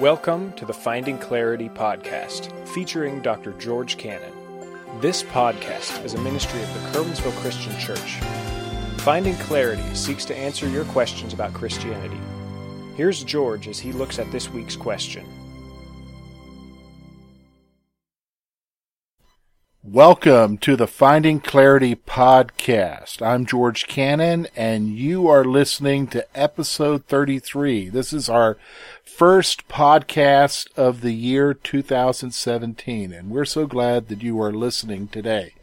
Welcome to the Finding Clarity podcast, featuring Dr. George Cannon. This podcast is a ministry of the Curwensville Christian Church. Finding Clarity seeks to answer your questions about Christianity. Here's George as he looks at this week's question. Welcome to the Finding Clarity podcast. I'm George Cannon, and you are listening to episode 33. This is our first podcast of the year 2017, and we're so glad that you are listening today.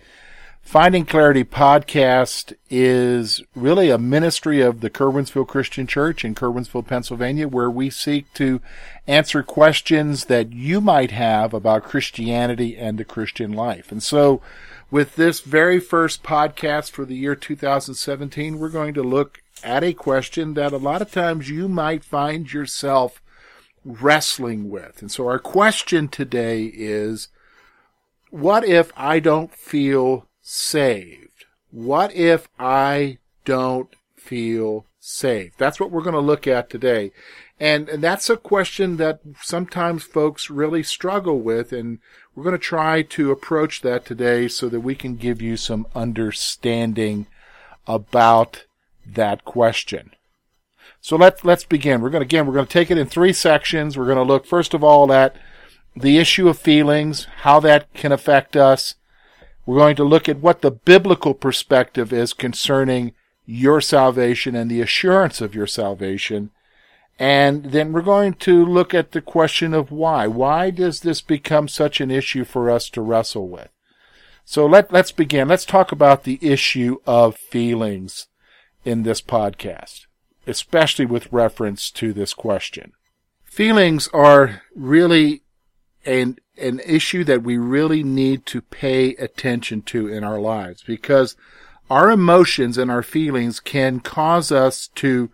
Finding Clarity podcast is really a ministry of the Curwensville Christian Church in Curwensville, Pennsylvania, where we seek to answer questions that you might have about Christianity and the Christian life. And so, with this very first podcast for the year 2017, we're going to look at a question that a lot of times you might find yourself wrestling with. And so our question today is, what if I don't feel saved? What if I don't feel saved? That's what we're going to look at today. And, and that's a question that sometimes folks really struggle with. And we're going to try to approach that today so that we can give you some understanding about that question. So let's let's begin. We're going to again we're going to take it in three sections. We're going to look first of all at the issue of feelings, how that can affect us. We're going to look at what the biblical perspective is concerning your salvation and the assurance of your salvation. And then we're going to look at the question of why. Why does this become such an issue for us to wrestle with? So let, let's begin. Let's talk about the issue of feelings in this podcast especially with reference to this question. Feelings are really an, an issue that we really need to pay attention to in our lives because our emotions and our feelings can cause us to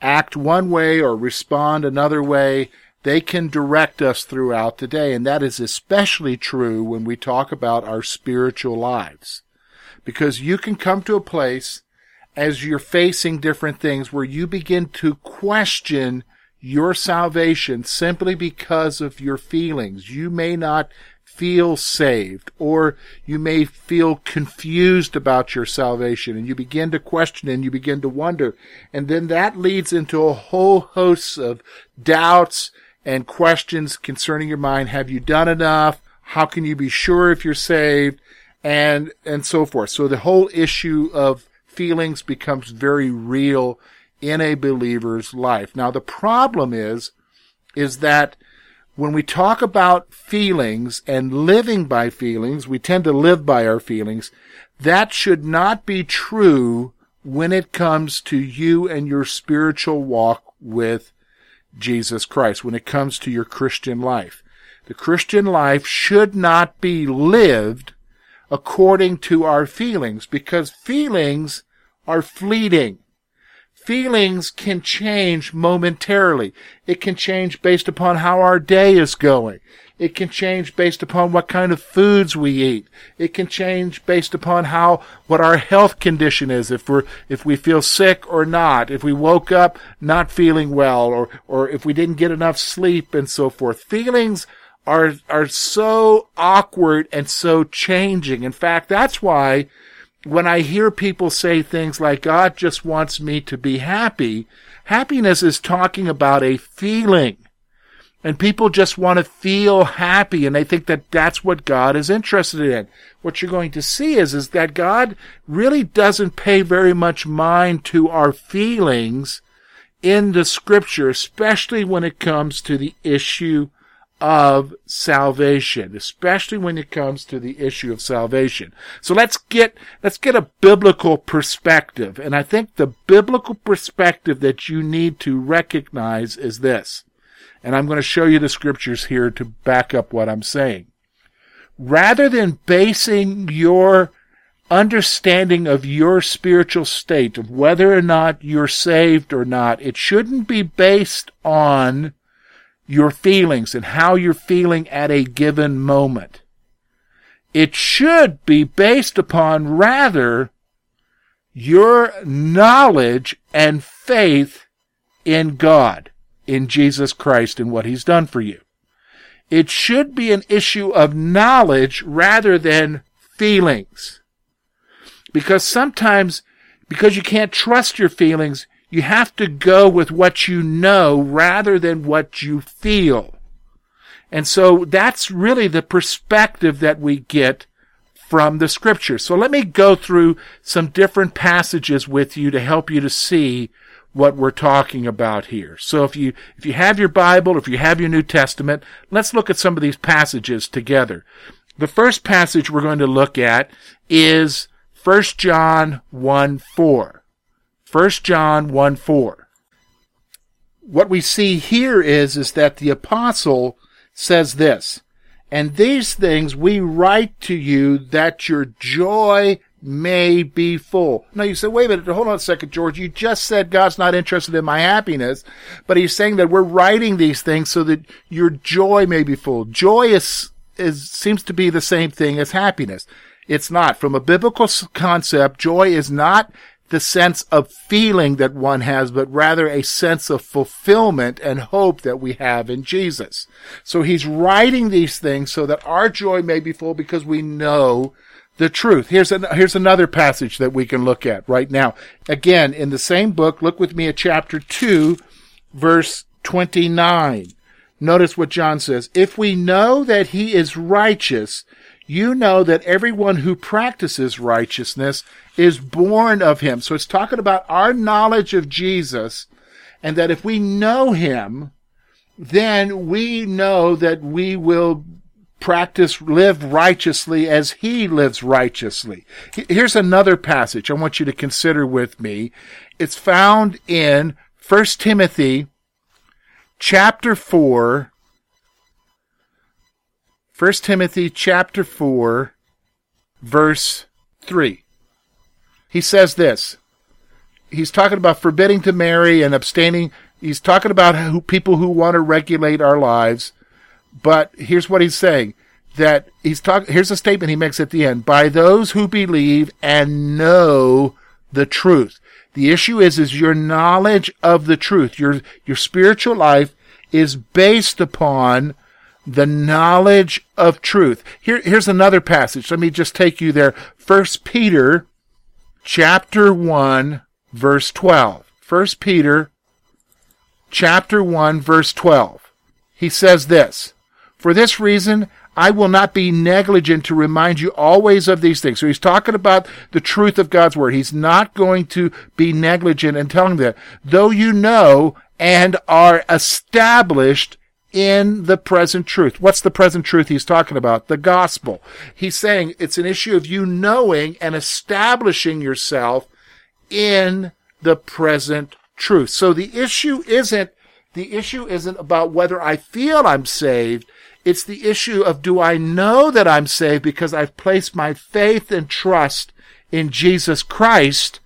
act one way or respond another way. They can direct us throughout the day. And that is especially true when we talk about our spiritual lives. Because you can come to a place as you're facing different things where you begin to question your salvation simply because of your feelings. You may not feel saved or you may feel confused about your salvation and you begin to question and you begin to wonder. And then that leads into a whole host of doubts and questions concerning your mind. Have you done enough? How can you be sure if you're saved? And, and so forth. So the whole issue of feelings becomes very real in a believer's life. Now the problem is, is that when we talk about feelings and living by feelings, we tend to live by our feelings. That should not be true when it comes to you and your spiritual walk with Jesus Christ, when it comes to your Christian life. The Christian life should not be lived according to our feelings because feelings are fleeting. Feelings can change momentarily. It can change based upon how our day is going. It can change based upon what kind of foods we eat. It can change based upon how, what our health condition is, if we're, if we feel sick or not, if we woke up not feeling well, or, or if we didn't get enough sleep and so forth. Feelings are, are so awkward and so changing. In fact, that's why when I hear people say things like, God just wants me to be happy, happiness is talking about a feeling. And people just want to feel happy and they think that that's what God is interested in. What you're going to see is, is that God really doesn't pay very much mind to our feelings in the scripture, especially when it comes to the issue of salvation, especially when it comes to the issue of salvation. So let's get, let's get a biblical perspective. And I think the biblical perspective that you need to recognize is this. And I'm going to show you the scriptures here to back up what I'm saying. Rather than basing your understanding of your spiritual state, of whether or not you're saved or not, it shouldn't be based on your feelings and how you're feeling at a given moment. It should be based upon rather your knowledge and faith in God. in Jesus Christ and what he's done for you. It should be an issue of knowledge rather than feelings. Because sometimes, because you can't trust your feelings, you have to go with what you know rather than what you feel. And so that's really the perspective that we get from the scripture. So let me go through some different passages with you to help you to see what we're talking about here. So if you, if you have your Bible, if you have your New Testament, let's look at some of these passages together. The first passage we're going to look at is 1 John 1 4. 1 John 1 4. What we see here is, is that the apostle says this, and these things we write to you that your joy may be full. Now you say, wait a minute, hold on a second, George. You just said God's not interested in my happiness, but he's saying that we're writing these things so that your joy may be full. Joy is, is, seems to be the same thing as happiness. It's not. From a biblical concept, joy is not the sense of feeling that one has, but rather a sense of fulfillment and hope that we have in Jesus. So he's writing these things so that our joy may be full because we know the truth. Here's an, here's another passage that we can look at right now. Again, in the same book, look with me at chapter 2, verse 29. Notice what John says. If we know that he is righteous, you know that everyone who practices righteousness is born of him. So it's talking about our knowledge of Jesus and that if we know him, then we know that we will practice, live righteously as he lives righteously. Here's another passage I want you to consider with me. It's found in 1 Timothy chapter 4, 1 Timothy chapter 4, verse 3. He says this. He's talking about forbidding to marry and abstaining. He's talking about who, people who want to regulate our lives. But here's what he's saying that he's talking, here's a statement he makes at the end by those who believe and know the truth. The issue is, is your knowledge of the truth. Your, your spiritual life is based upon the knowledge of truth. Here, here's another passage. Let me just take you there. First Peter chapter 1 verse 12. First Peter chapter 1 verse 12. He says this, for this reason, I will not be negligent to remind you always of these things. So he's talking about the truth of God's word. He's not going to be negligent in telling that, though you know and are established in the present truth. What's the present truth he's talking about? The gospel. He's saying it's an issue of you knowing and establishing yourself in the present truth. So the issue isn't, the issue isn't about whether I feel I'm saved. It's the issue of do I know that I'm saved because I've placed my faith and trust in Jesus Christ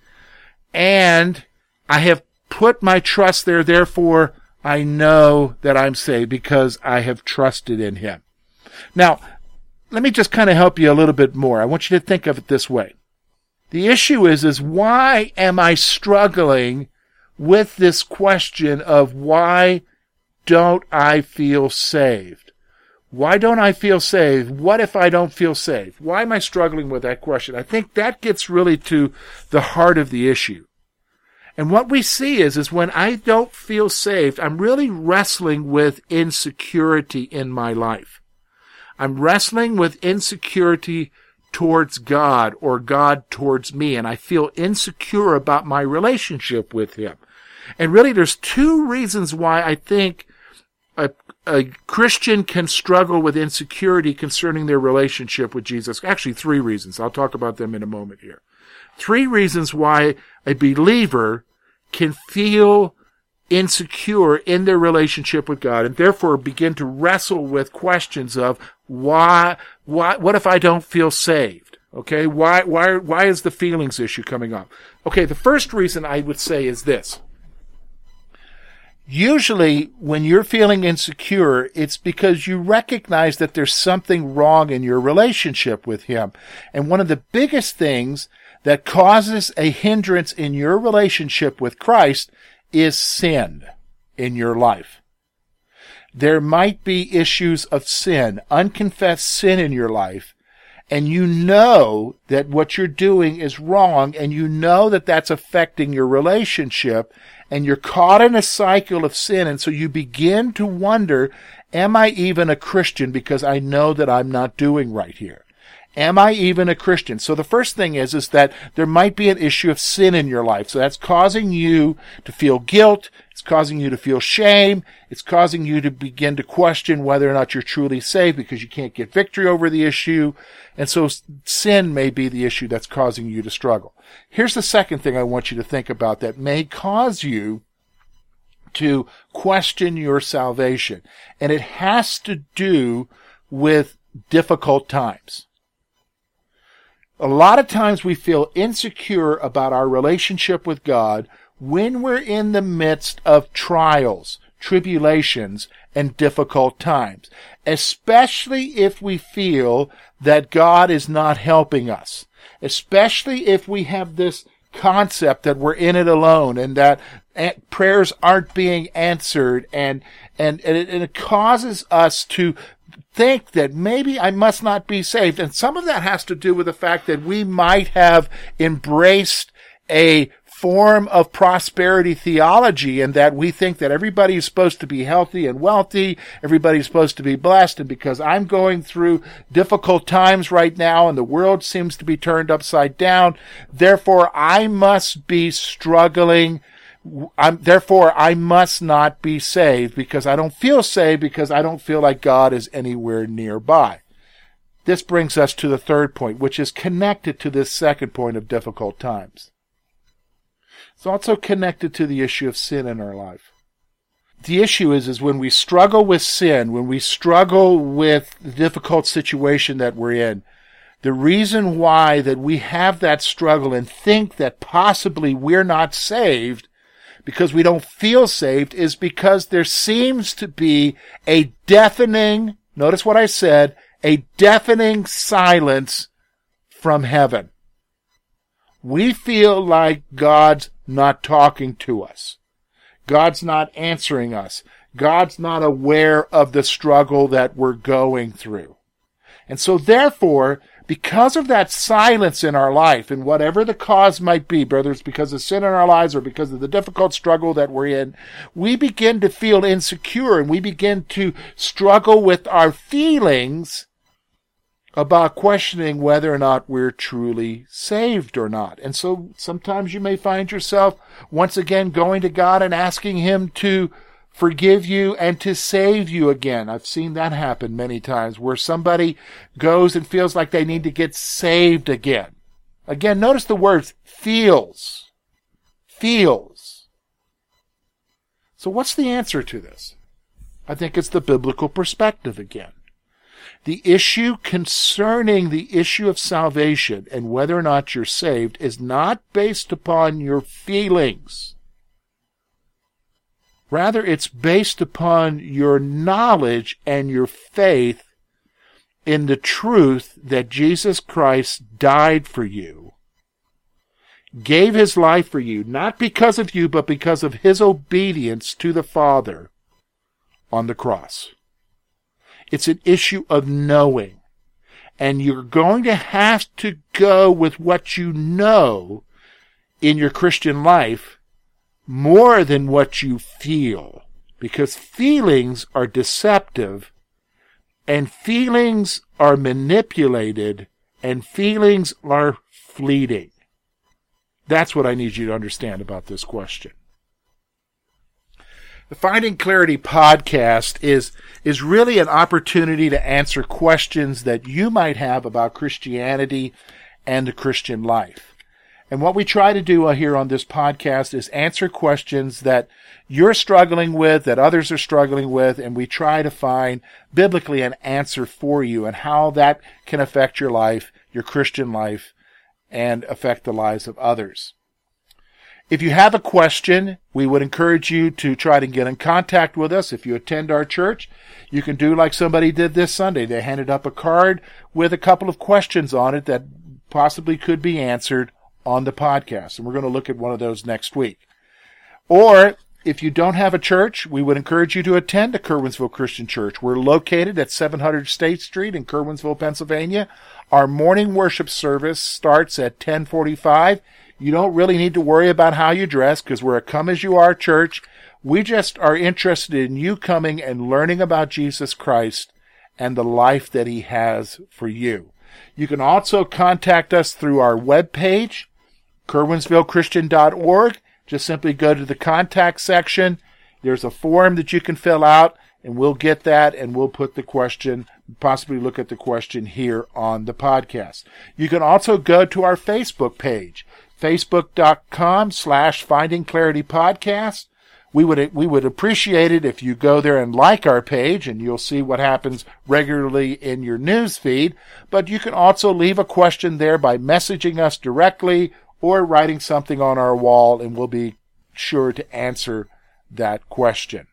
and I have put my trust there. Therefore, I know that I'm saved because I have trusted in him. Now, let me just kind of help you a little bit more. I want you to think of it this way. The issue is, is why am I struggling with this question of why don't I feel saved? Why don't I feel saved? What if I don't feel saved? Why am I struggling with that question? I think that gets really to the heart of the issue. And what we see is, is when I don't feel saved, I'm really wrestling with insecurity in my life. I'm wrestling with insecurity towards God or God towards me, and I feel insecure about my relationship with Him. And really, there's two reasons why I think a a Christian can struggle with insecurity concerning their relationship with Jesus. Actually, three reasons. I'll talk about them in a moment here. Three reasons why a believer can feel insecure in their relationship with God and therefore begin to wrestle with questions of why, why, what if I don't feel saved? Okay. Why, why, why is the feelings issue coming up? Okay. The first reason I would say is this. Usually, when you're feeling insecure, it's because you recognize that there's something wrong in your relationship with Him. And one of the biggest things that causes a hindrance in your relationship with Christ is sin in your life. there might be issues of sin, unconfessed sin in your life, and you know that what you're doing is wrong, and you know that that's affecting your relationship, and you're caught in a cycle of sin, and so you begin to wonder, am I even a Christian because I know that I'm not doing right here? Am I even a Christian? So the first thing is, is that there might be an issue of sin in your life. So that's causing you to feel guilt. It's causing you to feel shame. It's causing you to begin to question whether or not you're truly saved because you can't get victory over the issue. And so sin may be the issue that's causing you to struggle. Here's the second thing I want you to think about that may cause you to question your salvation. And it has to do with difficult times. A lot of times we feel insecure about our relationship with God when we're in the midst of trials, tribulations, and difficult times, especially if we feel that God is not helping us, especially if we have this concept that we're in it alone and that prayers aren't being answered and, and, and it, and it causes us to think that maybe I must not be saved. And some of that has to do with the fact that we might have embraced a form of prosperity theology and that we think that everybody is supposed to be healthy and wealthy. Everybody's supposed to be blessed. And because I'm going through difficult times right now and the world seems to be turned upside down, therefore I must be struggling I'm, therefore, I must not be saved because I don't feel saved because I don't feel like God is anywhere nearby. This brings us to the third point, which is connected to this second point of difficult times. It's also connected to the issue of sin in our life. The issue is, is when we struggle with sin, when we struggle with the difficult situation that we're in, the reason why that we have that struggle and think that possibly we're not saved because we don't feel saved is because there seems to be a deafening, notice what I said, a deafening silence from heaven. We feel like God's not talking to us. God's not answering us. God's not aware of the struggle that we're going through. And so therefore, because of that silence in our life, and whatever the cause might be, whether it's because of sin in our lives or because of the difficult struggle that we're in, we begin to feel insecure and we begin to struggle with our feelings about questioning whether or not we're truly saved or not. And so sometimes you may find yourself once again going to God and asking Him to forgive you and to save you again. I've seen that happen many times where somebody goes and feels like they need to get saved again. Again, notice the words feels. Feels. So what's the answer to this? I think it's the biblical perspective again. The issue concerning the issue of salvation and whether or not you're saved is not based upon your feelings. Rather, it's based upon your knowledge and your faith in the truth that Jesus Christ died for you, gave his life for you, not because of you, but because of his obedience to the Father on the cross. It's an issue of knowing. And you're going to have to go with what you know in your Christian life more than what you feel. Because feelings are deceptive and feelings are manipulated and feelings are fleeting. That's what I need you to understand about this question. The Finding Clarity podcast is, is really an opportunity to answer questions that you might have about Christianity and the Christian life. And what we try to do uh, here on this podcast is answer questions that you're struggling with, that others are struggling with, and we try to find biblically an answer for you and how that can affect your life, your Christian life, and affect the lives of others. If you have a question, we would encourage you to try to get in contact with us. If you attend our church, you can do like somebody did this Sunday. They handed up a card with a couple of questions on it that possibly could be answered on the podcast. And we're going to look at one of those next week. Or if you don't have a church, we would encourage you to attend a Curwensville Christian Church. We're located at 700 State Street in Curwensville, Pennsylvania. Our morning worship service starts at 1045. You don't really need to worry about how you dress because we're a come as you are church. We just are interested in you coming and learning about Jesus Christ and the life that he has for you. You can also contact us through our webpage, curwensvillechristian.org. Just simply go to the contact section. There's a form that you can fill out and we'll get that and we'll put the question, possibly look at the question here on the podcast. You can also go to our Facebook page, facebook.com slash finding clarity podcast. We would, we would appreciate it if you go there and like our page and you'll see what happens regularly in your news feed. But you can also leave a question there by messaging us directly or writing something on our wall, and we'll be sure to answer that question.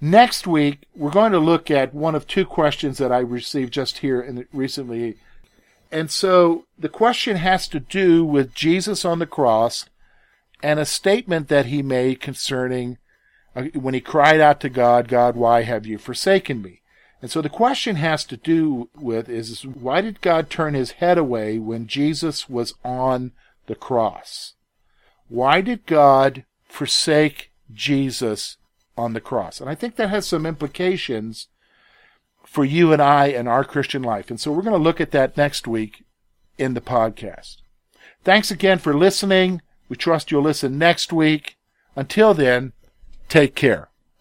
Next week, we're going to look at one of two questions that I received just here in recently. And so the question has to do with Jesus on the cross and a statement that he made concerning uh, when he cried out to God, God, why have you forsaken me? And so the question has to do with is why did God turn his head away when Jesus was on the cross? Why did God forsake Jesus on the cross? And I think that has some implications for you and I and our Christian life. And so we're going to look at that next week in the podcast. Thanks again for listening. We trust you'll listen next week. Until then, take care.